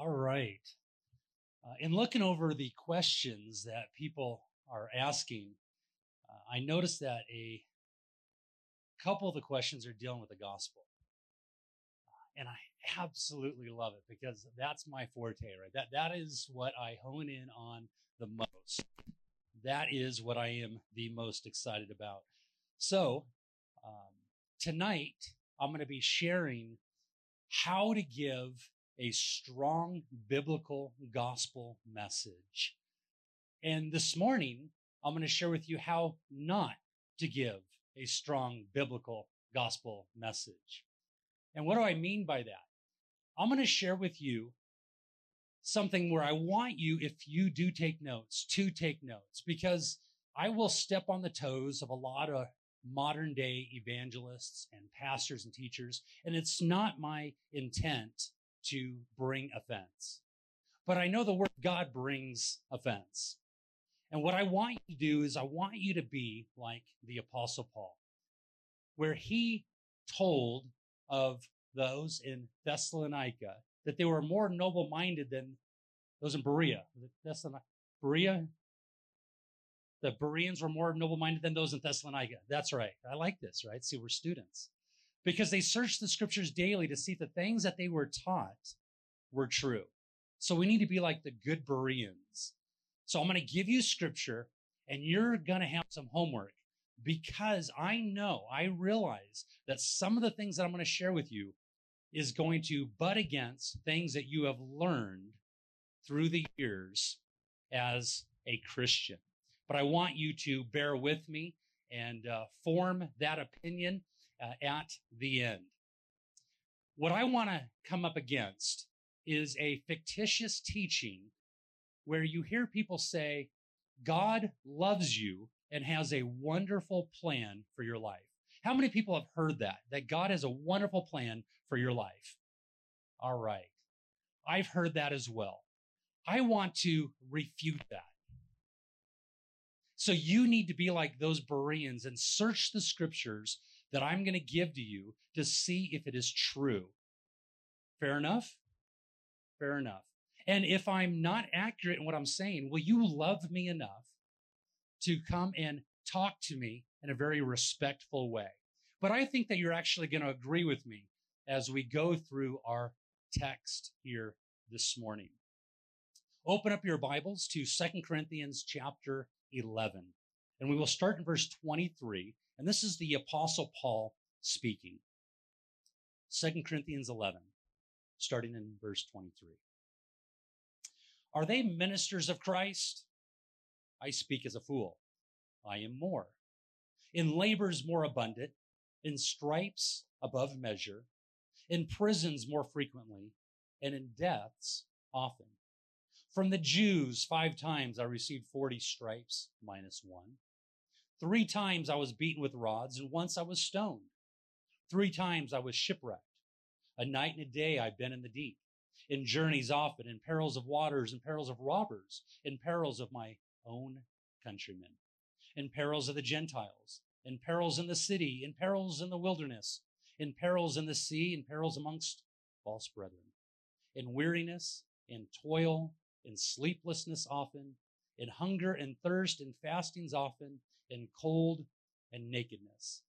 All right. Uh, in looking over the questions that people are asking, uh, I noticed that a couple of the questions are dealing with the gospel. Uh, and I absolutely love it because that's my forte, right? That, that is what I hone in on the most. That is what I am the most excited about. So, um, tonight, I'm going to be sharing how to give a strong biblical gospel message. And this morning, I'm going to share with you how not to give a strong biblical gospel message. And what do I mean by that? I'm going to share with you something where I want you, if you do take notes, to take notes, because I will step on the toes of a lot of modern day evangelists and pastors and teachers, and it's not my intent to bring offense. But I know the word God brings offense. And what I want you to do is I want you to be like the apostle Paul, where he told of those in Thessalonica that they were more noble minded than those in Berea. Thessalonica, Berea, the Bereans were more noble minded than those in Thessalonica. That's right. I like this, right? See, we're students because they searched the scriptures daily to see if the things that they were taught were true. So we need to be like the good Bereans. So I'm going to give you scripture and you're going to have some homework because I know, I realize that some of the things that I'm going to share with you is going to butt against things that you have learned through the years as a Christian. But I want you to bear with me and uh, form that opinion uh, at the end. What I want to come up against is a fictitious teaching where you hear people say, God loves you and has a wonderful plan for your life. How many people have heard that? That God has a wonderful plan for your life. All right. I've heard that as well. I want to refute that. So you need to be like those Bereans and search the scriptures that I'm going to give to you to see if it is true. Fair enough? Fair enough. And if I'm not accurate in what I'm saying, will you love me enough to come and talk to me in a very respectful way? But I think that you're actually going to agree with me as we go through our text here this morning. Open up your Bibles to Second Corinthians chapter 11. And we will start in verse 23 and this is the Apostle Paul speaking. 2 Corinthians 11, starting in verse 23. Are they ministers of Christ? I speak as a fool. I am more. In labors more abundant, in stripes above measure, in prisons more frequently, and in deaths often. From the Jews, five times I received 40 stripes minus one. Three times I was beaten with rods, and once I was stoned. Three times I was shipwrecked. A night and a day I've been in the deep, in journeys often, in perils of waters, in perils of robbers, in perils of my own countrymen, in perils of the Gentiles, in perils in the city, in perils in the wilderness, in perils in the sea, in perils amongst false brethren, in weariness, in toil, in sleeplessness often, in hunger and thirst, in fastings often, in cold and nakedness.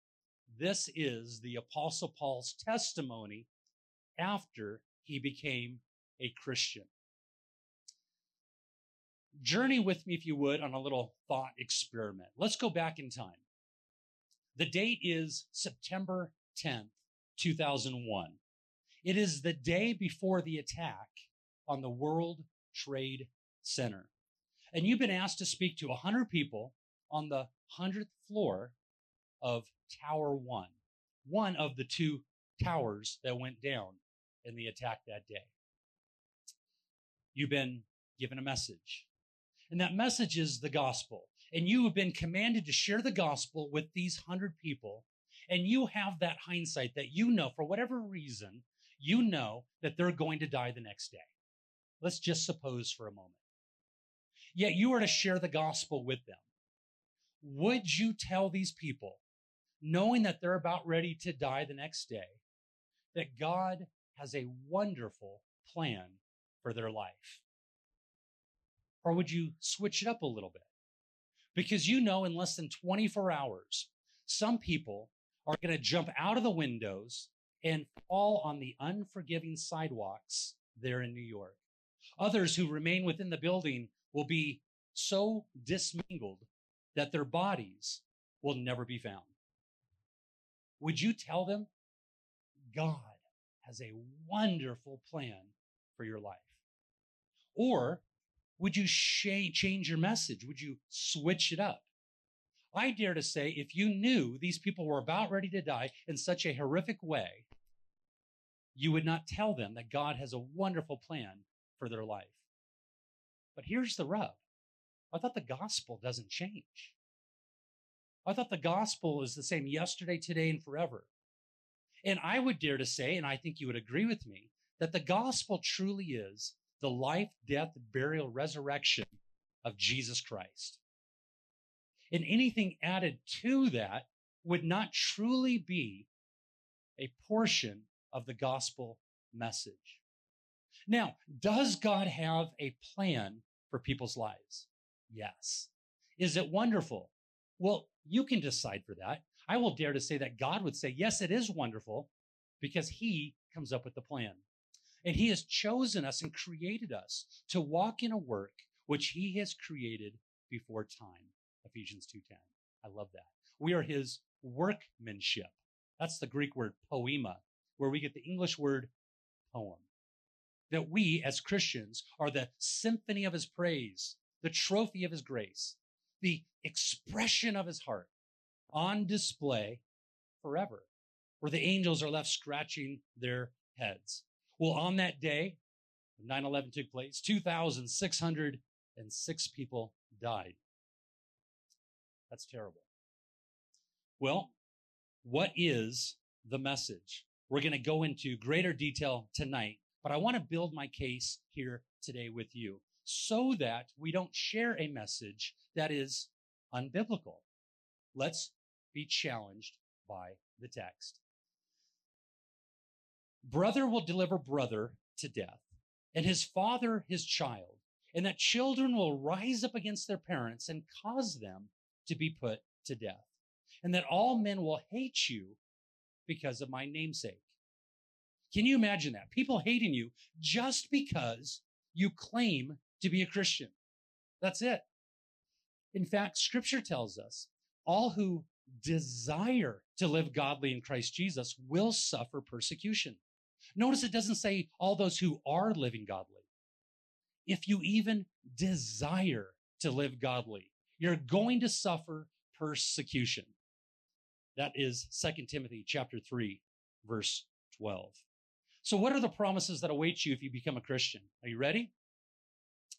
This is the Apostle Paul's testimony after he became a Christian. Journey with me, if you would, on a little thought experiment. Let's go back in time. The date is September 10th, 2001. It is the day before the attack on the World Trade Center. And you've been asked to speak to 100 people on the 100th floor of Tower 1, one of the two towers that went down in the attack that day. You've been given a message, and that message is the gospel. And you have been commanded to share the gospel with these 100 people, and you have that hindsight that you know, for whatever reason, you know that they're going to die the next day. Let's just suppose for a moment. Yet you are to share the gospel with them. Would you tell these people, knowing that they're about ready to die the next day, that God has a wonderful plan for their life? Or would you switch it up a little bit? Because you know, in less than 24 hours, some people are going to jump out of the windows and fall on the unforgiving sidewalks there in New York. Others who remain within the building will be so dismingled that their bodies will never be found. Would you tell them God has a wonderful plan for your life? Or would you sh- change your message? Would you switch it up? I dare to say, if you knew these people were about ready to die in such a horrific way, you would not tell them that God has a wonderful plan for their life. But here's the rub I thought the gospel doesn't change. I thought the gospel is the same yesterday, today, and forever. And I would dare to say, and I think you would agree with me, that the gospel truly is the life, death, burial, resurrection of Jesus Christ. And anything added to that would not truly be a portion of the gospel message. Now, does God have a plan for people's lives? Yes. Is it wonderful? Well, you can decide for that. I will dare to say that God would say, yes, it is wonderful because he comes up with the plan. And he has chosen us and created us to walk in a work which he has created before time. Ephesians 2:10. I love that. We are his workmanship. That's the Greek word poema, where we get the English word poem. That we as Christians are the symphony of his praise, the trophy of his grace, the expression of his heart on display forever, where the angels are left scratching their heads. Well, on that day, 9 11 took place, 2,606 people died. That's terrible. Well, what is the message? We're going to go into greater detail tonight, but I want to build my case here today with you so that we don't share a message that is unbiblical. Let's be challenged by the text. Brother will deliver brother to death, and his father his child, and that children will rise up against their parents and cause them to be put to death, and that all men will hate you because of my namesake. Can you imagine that? People hating you just because you claim to be a Christian. That's it. In fact, scripture tells us all who desire to live godly in Christ Jesus will suffer persecution. Notice it doesn't say all those who are living godly. If you even desire to live godly, you're going to suffer persecution. That is 2 Timothy chapter 3 verse 12. So what are the promises that await you if you become a Christian? Are you ready?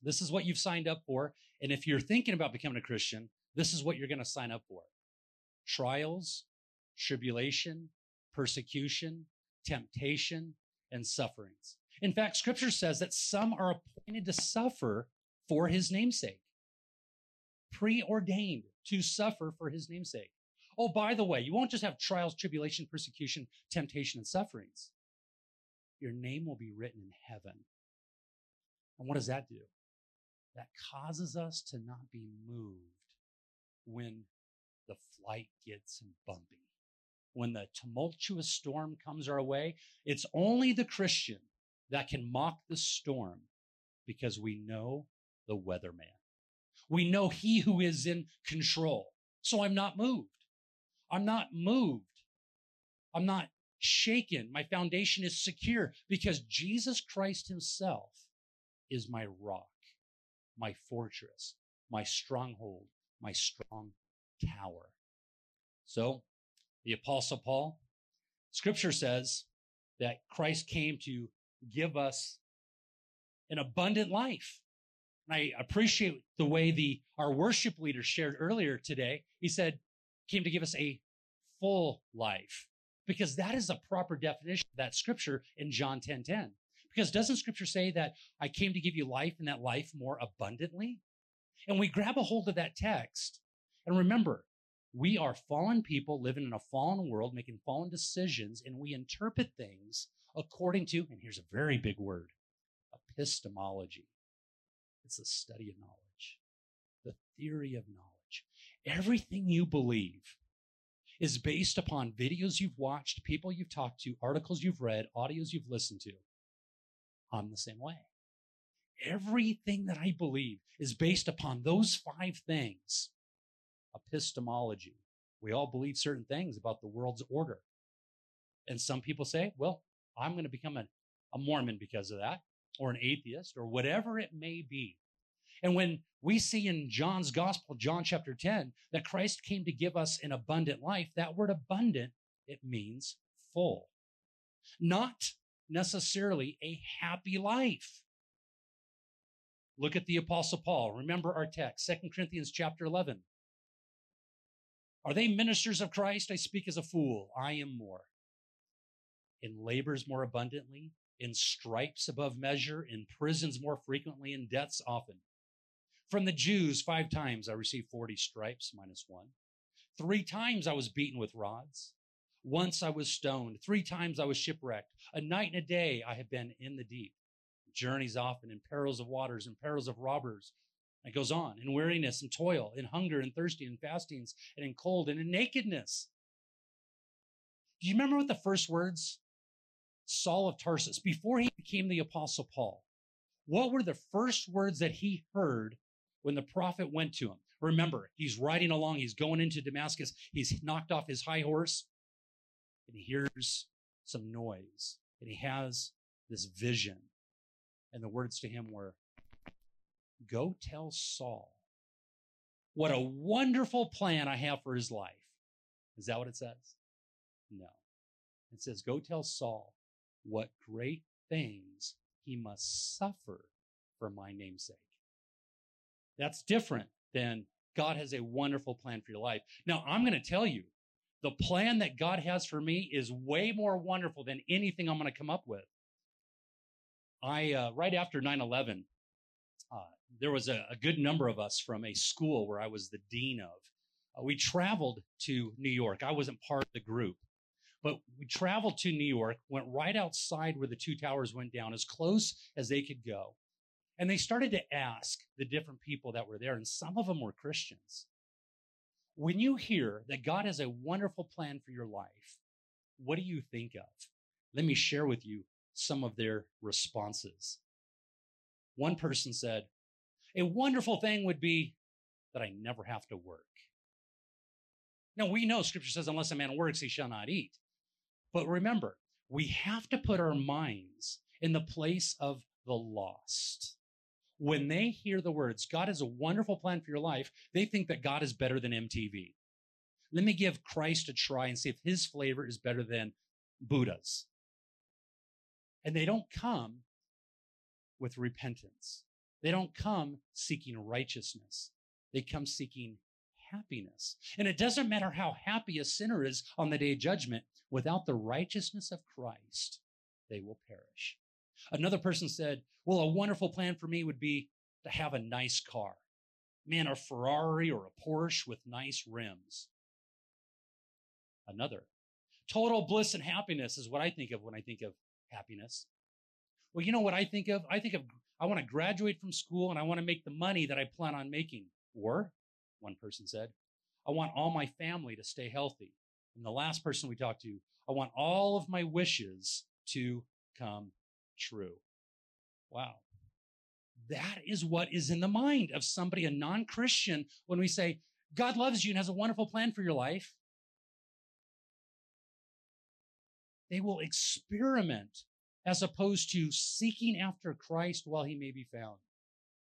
This is what you've signed up for. And if you're thinking about becoming a Christian, this is what you're going to sign up for trials, tribulation, persecution, temptation, and sufferings. In fact, scripture says that some are appointed to suffer for his namesake, preordained to suffer for his namesake. Oh, by the way, you won't just have trials, tribulation, persecution, temptation, and sufferings. Your name will be written in heaven. And what does that do? That causes us to not be moved when the flight gets bumpy when the tumultuous storm comes our way, it's only the Christian that can mock the storm because we know the weatherman. We know he who is in control. So I'm not moved. I'm not moved. I'm not shaken. My foundation is secure because Jesus Christ himself is my rock, my fortress, my stronghold, my strong tower. So the Apostle Paul. Scripture says that Christ came to give us an abundant life. And I appreciate the way the our worship leader shared earlier today. He said, came to give us a full life. Because that is a proper definition of that scripture in John 10 10. Because doesn't scripture say that I came to give you life and that life more abundantly? And we grab a hold of that text. And remember, we are fallen people living in a fallen world, making fallen decisions, and we interpret things according to, and here's a very big word, epistemology. It's the study of knowledge, the theory of knowledge. Everything you believe is based upon videos you've watched, people you've talked to, articles you've read, audios you've listened to. I'm the same way. Everything that I believe is based upon those five things epistemology. We all believe certain things about the world's order. And some people say, well, I'm going to become a, a Mormon because of that, or an atheist, or whatever it may be. And when we see in John's gospel, John chapter 10, that Christ came to give us an abundant life, that word abundant, it means full. Not necessarily a happy life. Look at the apostle Paul. Remember our text, Second Corinthians chapter 11. Are they ministers of Christ? I speak as a fool. I am more. In labors more abundantly, in stripes above measure, in prisons more frequently, in deaths often. From the Jews, five times I received 40 stripes minus one. Three times I was beaten with rods. Once I was stoned. Three times I was shipwrecked. A night and a day I have been in the deep. Journeys often in perils of waters and perils of robbers. It goes on in weariness and toil, in hunger and thirsty, and fastings and in cold and in nakedness. Do you remember what the first words? Saul of Tarsus, before he became the apostle Paul, what were the first words that he heard when the prophet went to him. Remember, he's riding along, he's going into Damascus, he's knocked off his high horse, and he hears some noise, and he has this vision. And the words to him were, Go tell Saul what a wonderful plan I have for his life. Is that what it says? No. It says, Go tell Saul what great things he must suffer for my name's sake. That's different than God has a wonderful plan for your life. Now, I'm going to tell you, the plan that God has for me is way more wonderful than anything I'm going to come up with. I, uh, right after 9 11, uh, there was a, a, good number of us from a school where I was the dean of. Uh, we traveled to New York. I wasn't part of the group, but we traveled to New York, went right outside where the two towers went down, as close as they could go. And they started to ask the different people that were there, and some of them were Christians. When you hear that God has a wonderful plan for your life, what do you think of? Let me share with you some of their responses. One person said, A wonderful thing would be that I never have to work. Now, we know scripture says, unless a man works, he shall not eat. But remember, we have to put our minds in the place of the lost when they hear the words, God has a wonderful plan for your life, they think that God is better than MTV. Let me give Christ a try and see if his flavor is better than Buddha's. And they don't come with repentance. They don't come seeking righteousness. They come seeking happiness. And it doesn't matter how happy a sinner is on the day of judgment, without the righteousness of Christ, they will perish. Another person said, Well, a wonderful plan for me would be to have a nice car. Man, a Ferrari or a Porsche with nice rims. Another, total bliss and happiness is what I think of when I think of happiness. Well, you know what I think of? I think of I want to graduate from school and I want to make the money that I plan on making. Or, one person said, I want all my family to stay healthy. And the last person we talked to, I want all of my wishes to come true. Wow. That is what is in the mind of somebody, a non Christian, when we say, God loves you and has a wonderful plan for your life. They will experiment as opposed to seeking after Christ while he may be found,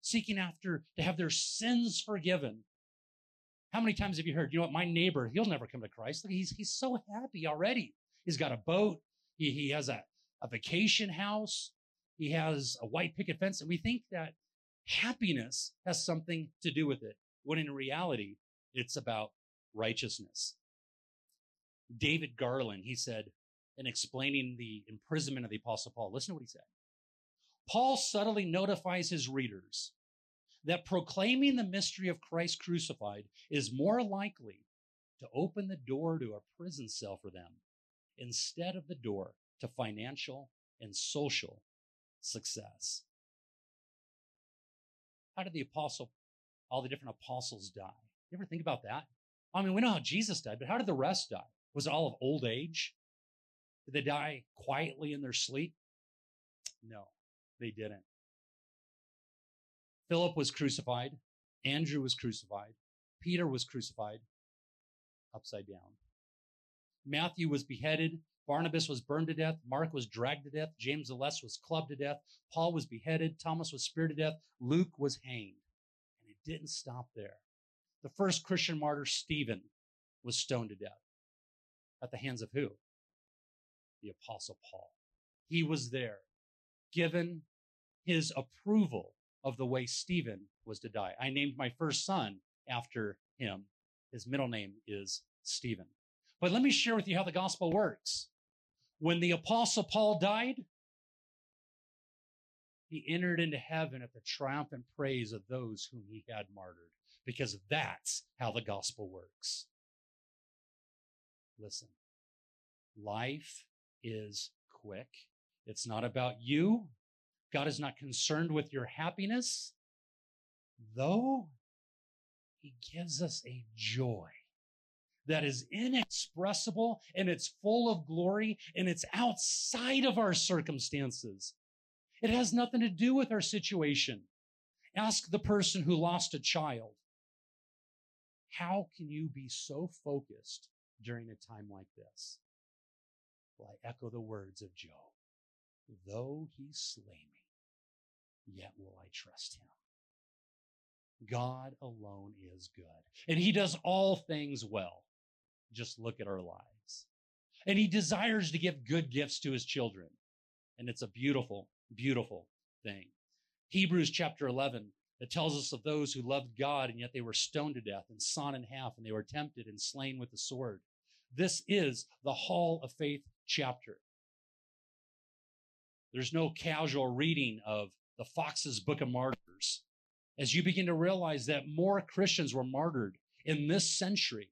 seeking after to have their sins forgiven. How many times have you heard, you know what, my neighbor, he'll never come to Christ. He's, he's so happy already. He's got a boat. He, he has a, a vacation house. He has a white picket fence. And we think that happiness has something to do with it, when in reality, it's about righteousness. David Garland, he said, in explaining the imprisonment of the Apostle Paul, listen to what he said. Paul subtly notifies his readers that proclaiming the mystery of Christ crucified is more likely to open the door to a prison cell for them instead of the door to financial and social success. How did the apostle, all the different apostles die? You ever think about that? I mean, we know how Jesus died, but how did the rest die? Was it all of old age? Did they die quietly in their sleep? No, they didn't. Philip was crucified. Andrew was crucified. Peter was crucified upside down. Matthew was beheaded. Barnabas was burned to death. Mark was dragged to death. James the Less was clubbed to death. Paul was beheaded. Thomas was speared to death. Luke was hanged. And it didn't stop there. The first Christian martyr, Stephen, was stoned to death. At the hands of who? The Apostle Paul. He was there, given his approval of the way Stephen was to die. I named my first son after him. His middle name is Stephen. But let me share with you how the gospel works. When the apostle Paul died, he entered into heaven at the triumphant praise of those whom he had martyred, because that's how the gospel works. Listen, life is quick. It's not about you. God is not concerned with your happiness, though he gives us a joy that is inexpressible and it's full of glory and it's outside of our circumstances. It has nothing to do with our situation. Ask the person who lost a child. How can you be so focused during a time like this? Well, I echo the words of Job. Though he slay me, yet will I trust him. God alone is good, and he does all things well. Just look at our lives. And he desires to give good gifts to his children. And it's a beautiful, beautiful thing. Hebrews chapter 11, it tells us of those who loved God and yet they were stoned to death and sawn in half and they were tempted and slain with the sword. This is the Hall of Faith chapter. There's no casual reading of the Fox's Book of Martyrs as you begin to realize that more Christians were martyred in this century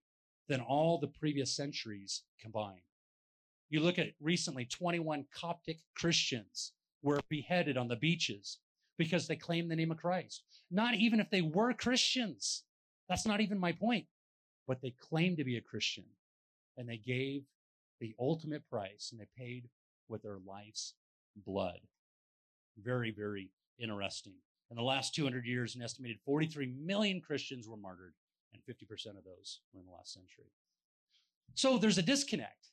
than all the previous centuries combined. You look at recently 21 Coptic Christians were beheaded on the beaches because they claimed the name of Christ. Not even if they were Christians. That's not even my point. But they claimed to be a Christian and they gave the ultimate price and they paid with their life's blood. Very, very interesting. In the last 200 years, an estimated 43 million Christians were martyred and 50% of those were in the last century. So there's a disconnect.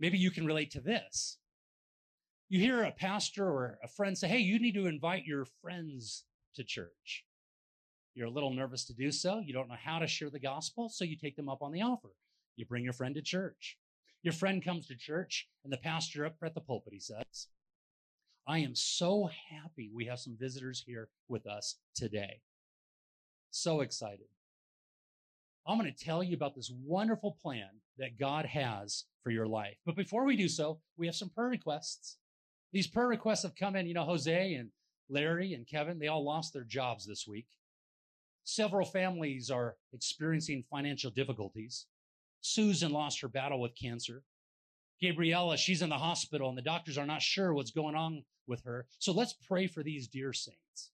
Maybe you can relate to this. You hear a pastor or a friend say, Hey, you need to invite your friends to church. You're a little nervous to do so. You don't know how to share the gospel, so you take them up on the offer. You bring your friend to church. Your friend comes to church, and the pastor up at the pulpit, he says, I am so happy we have some visitors here with us today. So excited. I'm going to tell you about this wonderful plan that God has for your life. But before we do so, we have some prayer requests. These prayer requests have come in. You know, Jose and Larry and Kevin, they all lost their jobs this week. Several families are experiencing financial difficulties. Susan lost her battle with cancer. Gabriella, she's in the hospital and the doctors are not sure what's going on with her. So let's pray for these dear saints.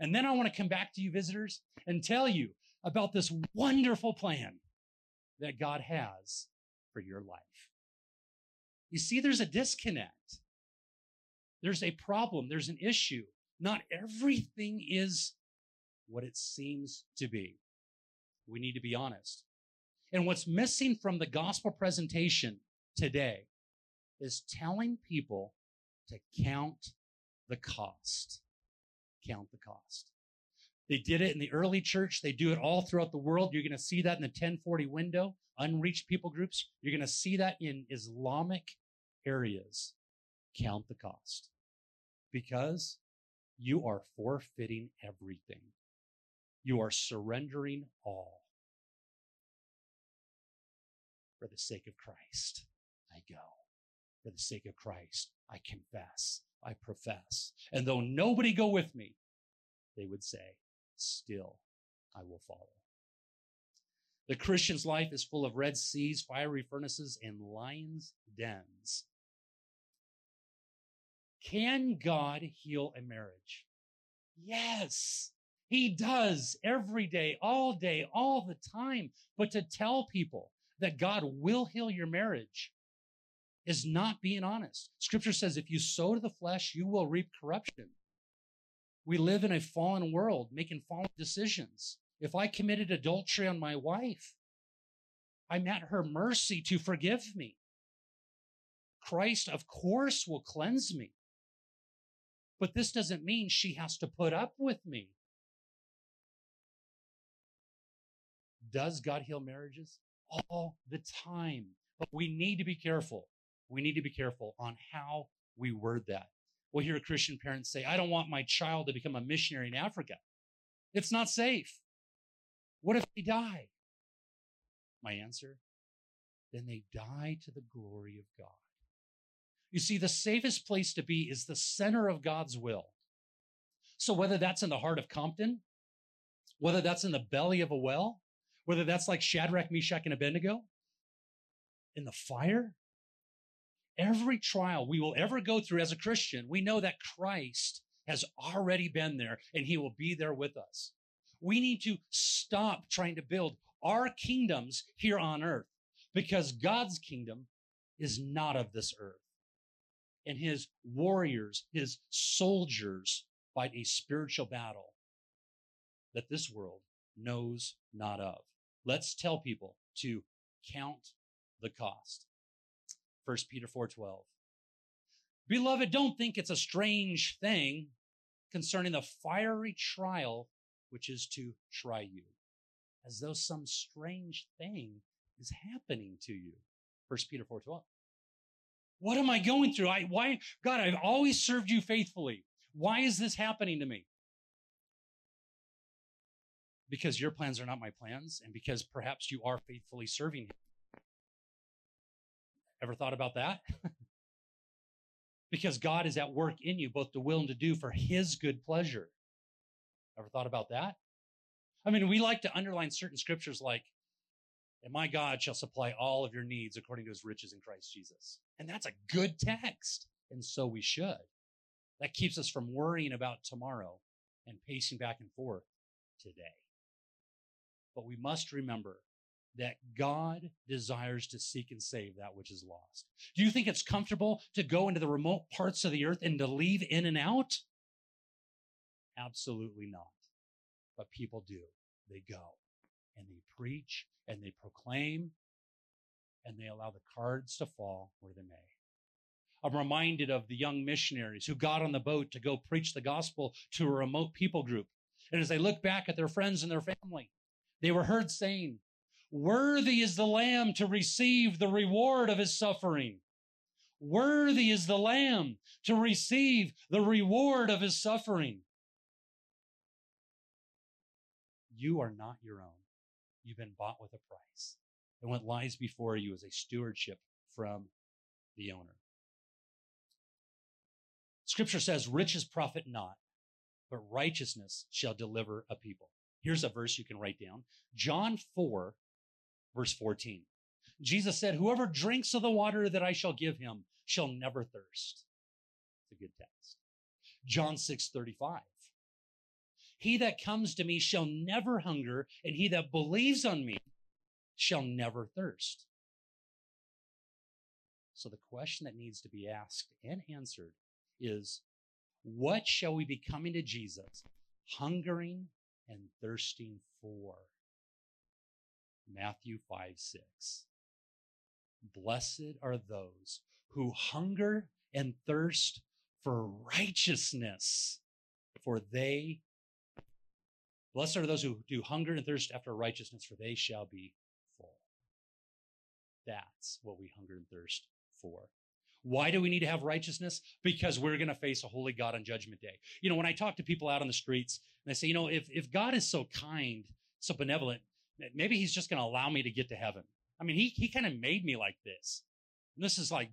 And then I want to come back to you visitors and tell you about this wonderful plan that God has for your life. You see, there's a disconnect. There's a problem. There's an issue. Not everything is what it seems to be. We need to be honest. And what's missing from the gospel presentation today is telling people to count the cost. Count the cost. They did it in the early church. They do it all throughout the world. You're going to see that in the 1040 window, unreached people groups. You're going to see that in Islamic areas. Count the cost because you are forfeiting everything. You are surrendering all for the sake of Christ. I go. For the sake of Christ, I confess, I profess. And though nobody go with me, they would say, still I will follow. The Christian's life is full of red seas, fiery furnaces, and lions' dens. Can God heal a marriage? Yes. He does every day, all day, all the time. But to tell people that God will heal your marriage is not being honest. Scripture says if you sow to the flesh, you will reap corruption. We live in a fallen world making fallen decisions. If I committed adultery on my wife, I'm at her mercy to forgive me. Christ, of course, will cleanse me. But this doesn't mean she has to put up with me. Does God heal marriages? All the time. But we need to be careful. We need to be careful on how we word that. We'll hear a Christian parents say, I don't want my child to become a missionary in Africa. It's not safe. What if they die? My answer, then they die to the glory of God. You see, the safest place to be is the center of God's will. So whether that's in the heart of Compton, whether that's in the belly of a well, whether that's like Shadrach, Meshach, and Abednego in the fire, every trial we will ever go through as a Christian, we know that Christ has already been there and he will be there with us. We need to stop trying to build our kingdoms here on earth because God's kingdom is not of this earth. And his warriors, his soldiers fight a spiritual battle that this world knows not of. Let's tell people to count the cost. 1 Peter 4:12. Beloved, don't think it's a strange thing concerning the fiery trial which is to try you, as though some strange thing is happening to you. 1 Peter 4:12. What am I going through? I why God, I've always served you faithfully. Why is this happening to me? Because your plans are not my plans, and because perhaps you are faithfully serving him. Ever thought about that? because God is at work in you, both to will and to do for his good pleasure. Ever thought about that? I mean, we like to underline certain scriptures like, and my God shall supply all of your needs according to his riches in Christ Jesus. And that's a good text. And so we should. That keeps us from worrying about tomorrow and pacing back and forth today. But we must remember that God desires to seek and save that which is lost. Do you think it's comfortable to go into the remote parts of the earth and to leave in and out? Absolutely not. But people do. They go and they preach and they proclaim and they allow the cards to fall where they may. I'm reminded of the young missionaries who got on the boat to go preach the gospel to a remote people group. And as they look back at their friends and their family, they were heard saying, Worthy is the Lamb to receive the reward of his suffering. Worthy is the Lamb to receive the reward of his suffering. You are not your own. You've been bought with a price. And what lies before you is a stewardship from the owner. Scripture says, riches profit not, but righteousness shall deliver a people. Here's a verse you can write down. John 4, verse 14. Jesus said, Whoever drinks of the water that I shall give him shall never thirst. It's a good text. John 6, 35. He that comes to me shall never hunger, and he that believes on me shall never thirst. So the question that needs to be asked and answered is what shall we be coming to Jesus, hungering and thirsting for? Matthew 5 6. Blessed are those who hunger and thirst for righteousness, for they Blessed are those who do hunger and thirst after righteousness, for they shall be full. That's what we hunger and thirst for. Why do we need to have righteousness? Because we're going to face a holy God on judgment day. You know, when I talk to people out on the streets and I say, you know, if, if God is so kind, so benevolent, maybe he's just going to allow me to get to heaven. I mean, he, he kind of made me like this. And this is like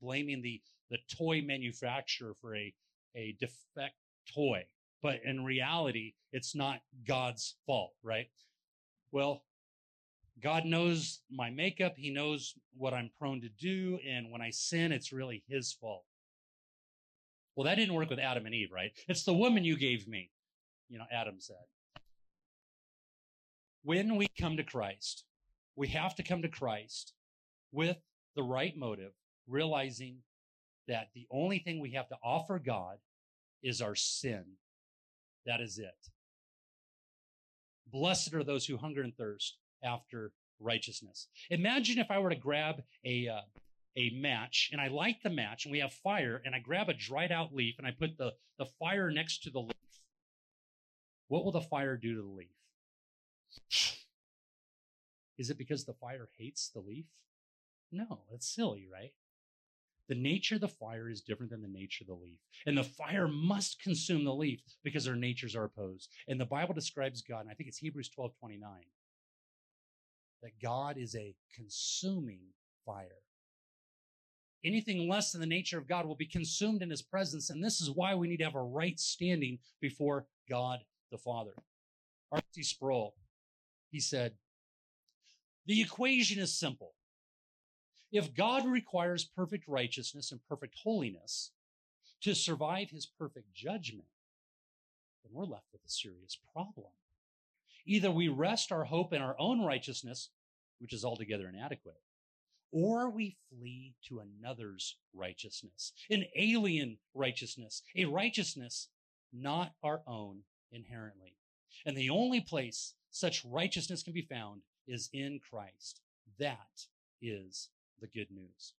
blaming the, the toy manufacturer for a, a defect toy. But in reality, it's not God's fault, right? Well, God knows my makeup. He knows what I'm prone to do. And when I sin, it's really his fault. Well, that didn't work with Adam and Eve, right? It's the woman you gave me. you know, Adam said. When we come to Christ, we have to come to Christ with the right motive, realizing that the only thing we have to offer God is our sin. That is it. Blessed are those who hunger and thirst after righteousness. Imagine if I were to grab a uh, a match and I light the match and we have fire and I grab a dried out leaf and I put the, the fire next to the leaf. What will the fire do to the leaf? Is it because the fire hates the leaf? No, that's silly, right? The nature of the fire is different than the nature of the leaf. And the fire must consume the leaf because their natures are opposed. And the Bible describes God, and I think it's Hebrews 12 29, that God is a consuming fire. Anything less than the nature of God will be consumed in his presence. And this is why we need to have a right standing before God the Father. R.C. Sproul, he said, the equation is simple. If God requires perfect righteousness and perfect holiness to survive his perfect judgment, then we're left with a serious problem. Either we rest our hope in our own righteousness, which is altogether inadequate, or we flee to another's righteousness, an alien righteousness, a righteousness not our own inherently. And the only place such righteousness can be found is in Christ. That is the good news.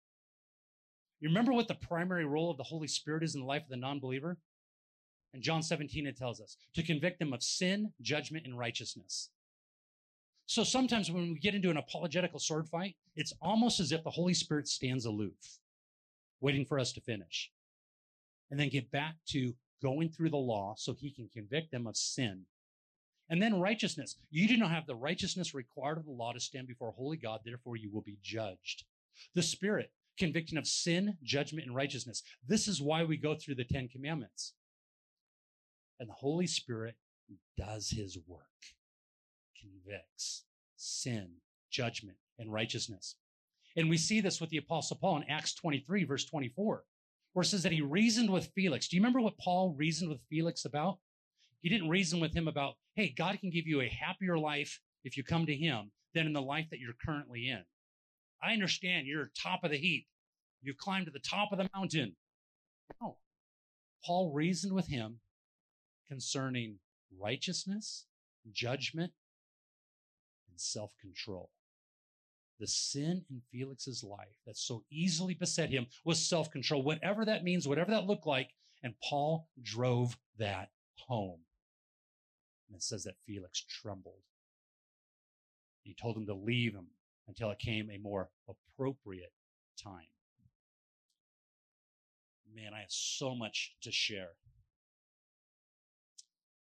You remember what the primary role of the Holy Spirit is in the life of the non believer? In John 17, it tells us to convict them of sin, judgment, and righteousness. So sometimes when we get into an apologetical sword fight, it's almost as if the Holy Spirit stands aloof, waiting for us to finish, and then get back to going through the law so he can convict them of sin. And then righteousness. You do not have the righteousness required of the law to stand before holy God, therefore you will be judged. The Spirit, convicting of sin, judgment, and righteousness. This is why we go through the Ten Commandments. And the Holy Spirit does his work convicts sin, judgment, and righteousness. And we see this with the apostle Paul in Acts 23 verse 24, where it says that he reasoned with Felix. Do you remember what Paul reasoned with Felix about? He didn't reason with him about, hey, God can give you a happier life if you come to him than in the life that you're currently in. I understand you're top of the heap. You've climbed to the top of the mountain. No. Paul reasoned with him concerning righteousness, judgment, and self control. The sin in Felix's life that so easily beset him was self control, whatever that means, whatever that looked like. And Paul drove that home. And it says that Felix trembled. He told him to leave him until it came a more appropriate time. Man, I have so much to share.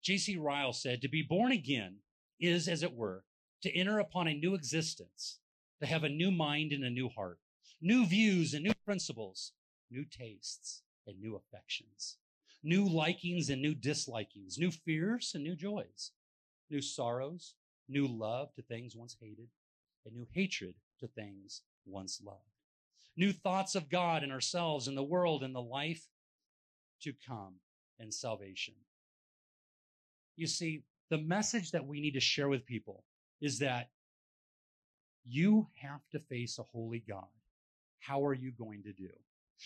J.C. Ryle said, To be born again is, as it were, to enter upon a new existence, to have a new mind and a new heart, new views and new principles, new tastes and new affections, new likings and new dislikings, new fears and new joys, new sorrows, new love to things once hated, and new hatred to things once loved, new thoughts of God and ourselves and the world and the life to come and salvation. You see, the message that we need to share with people is that you have to face a holy God. How are you going to do?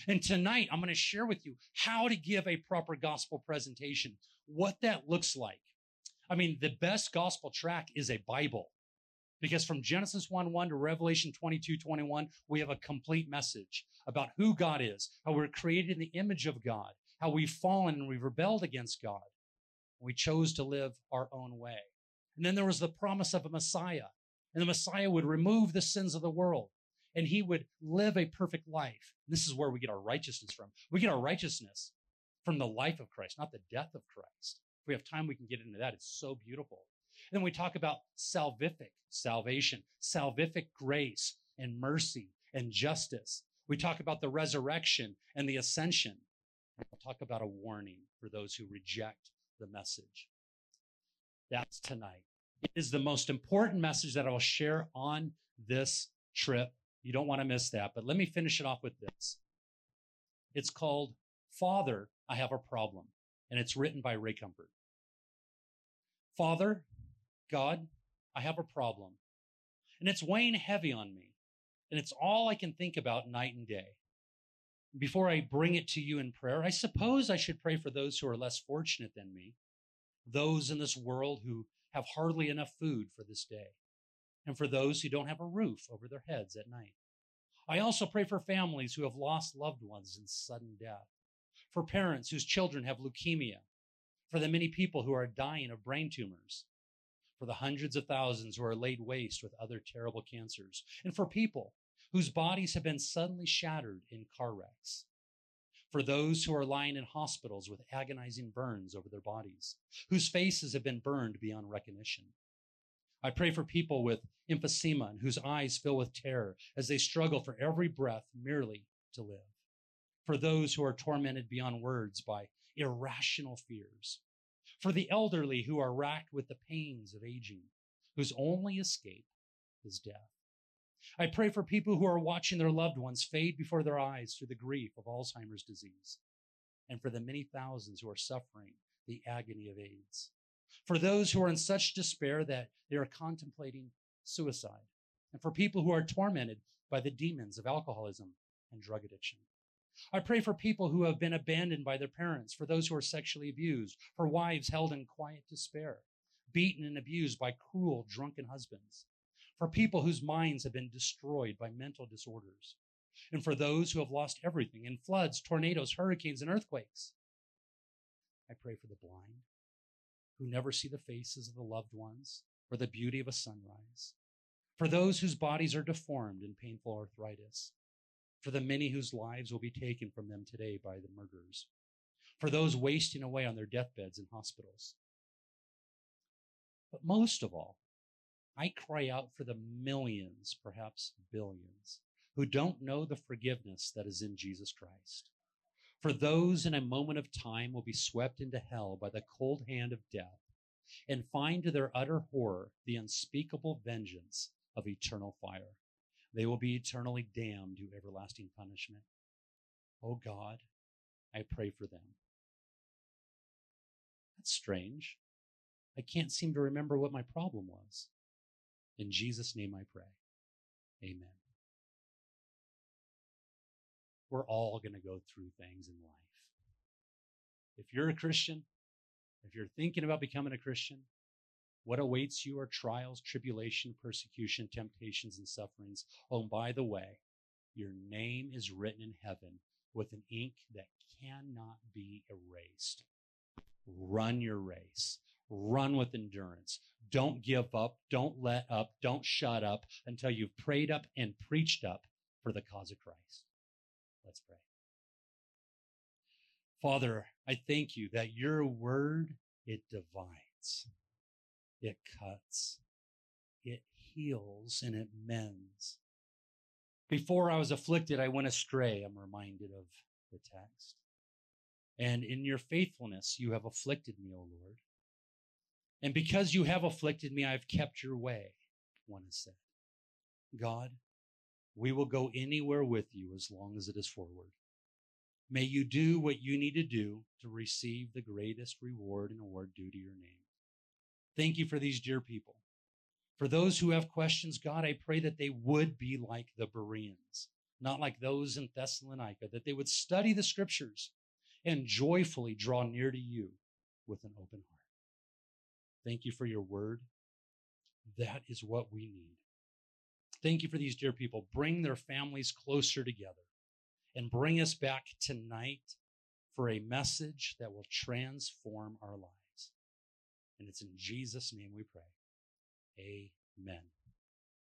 And tonight, I'm going to share with you how to give a proper gospel presentation, what that looks like. I mean, the best gospel tract is a Bible because from Genesis 1 1 to Revelation 22 21, we have a complete message about who God is, how we're created in the image of God, how we've fallen and we've rebelled against God. We chose to live our own way. And then there was the promise of a Messiah, and the Messiah would remove the sins of the world, and he would live a perfect life. This is where we get our righteousness from. We get our righteousness from the life of Christ, not the death of Christ. If we have time, we can get into that. It's so beautiful. And then we talk about salvific salvation, salvific grace and mercy and justice. We talk about the resurrection and the ascension. We'll talk about a warning for those who reject the message. That's tonight. It is the most important message that I will share on this trip. You don't want to miss that. But let me finish it off with this. It's called Father, I Have a Problem, and it's written by Ray Comfort. Father, God, I have a problem, and it's weighing heavy on me, and it's all I can think about night and day. Before I bring it to you in prayer, I suppose I should pray for those who are less fortunate than me, those in this world who have hardly enough food for this day, and for those who don't have a roof over their heads at night. I also pray for families who have lost loved ones in sudden death, for parents whose children have leukemia, for the many people who are dying of brain tumors, for the hundreds of thousands who are laid waste with other terrible cancers, and for people whose bodies have been suddenly shattered in car wrecks, for those who are lying in hospitals with agonizing burns over their bodies, whose faces have been burned beyond recognition. I pray for people with emphysema and whose eyes fill with terror as they struggle for every breath merely to live. For those who are tormented beyond words by irrational fears. For the elderly who are racked with the pains of aging, whose only escape is death. I pray for people who are watching their loved ones fade before their eyes through the grief of Alzheimer's disease, and for the many thousands who are suffering the agony of AIDS. For those who are in such despair that they are contemplating suicide, and for people who are tormented by the demons of alcoholism and drug addiction. I pray for people who have been abandoned by their parents, for those who are sexually abused, for wives held in quiet despair, beaten and abused by cruel, drunken husbands, for people whose minds have been destroyed by mental disorders, and for those who have lost everything in floods, tornadoes, hurricanes, and earthquakes. I pray for the blind who never see the faces of the loved ones or the beauty of a sunrise, for those whose bodies are deformed in painful arthritis, for the many whose lives will be taken from them today by the murderers, for those wasting away on their deathbeds in hospitals. But most of all, I cry out for the millions, perhaps billions, who don't know the forgiveness that is in Jesus Christ. For those in a moment of time will be swept into hell by the cold hand of death and find to their utter horror the unspeakable vengeance of eternal fire. They will be eternally damned to everlasting punishment. Oh God, I pray for them. That's strange. I can't seem to remember what my problem was. In Jesus' name I pray. Amen. We're all going to go through things in life. If you're a Christian, if you're thinking about becoming a Christian, what awaits you are trials, tribulation, persecution, temptations, and sufferings. Oh, by the way, your name is written in heaven with an ink that cannot be erased. Run your race. Run with endurance. Don't give up. Don't let up. Don't shut up until you've prayed up and preached up for the cause of Christ. Let's pray. Father, I thank you that your word, it divides, it cuts, it heals, and it mends. Before I was afflicted, I went astray, I'm reminded of the text. And in your faithfulness, you have afflicted me, O Lord. And because you have afflicted me, I've kept your way, one has said. God, we will go anywhere with you as long as it is forward. May you do what you need to do to receive the greatest reward and award due to your name. Thank you for these dear people. For those who have questions, God, I pray that they would be like the Bereans, not like those in Thessalonica, that they would study the scriptures and joyfully draw near to you with an open heart. Thank you for your word. That is what we need. Thank you for these dear people. Bring their families closer together and bring us back tonight for a message that will transform our lives. And it's in Jesus' name we pray. Amen.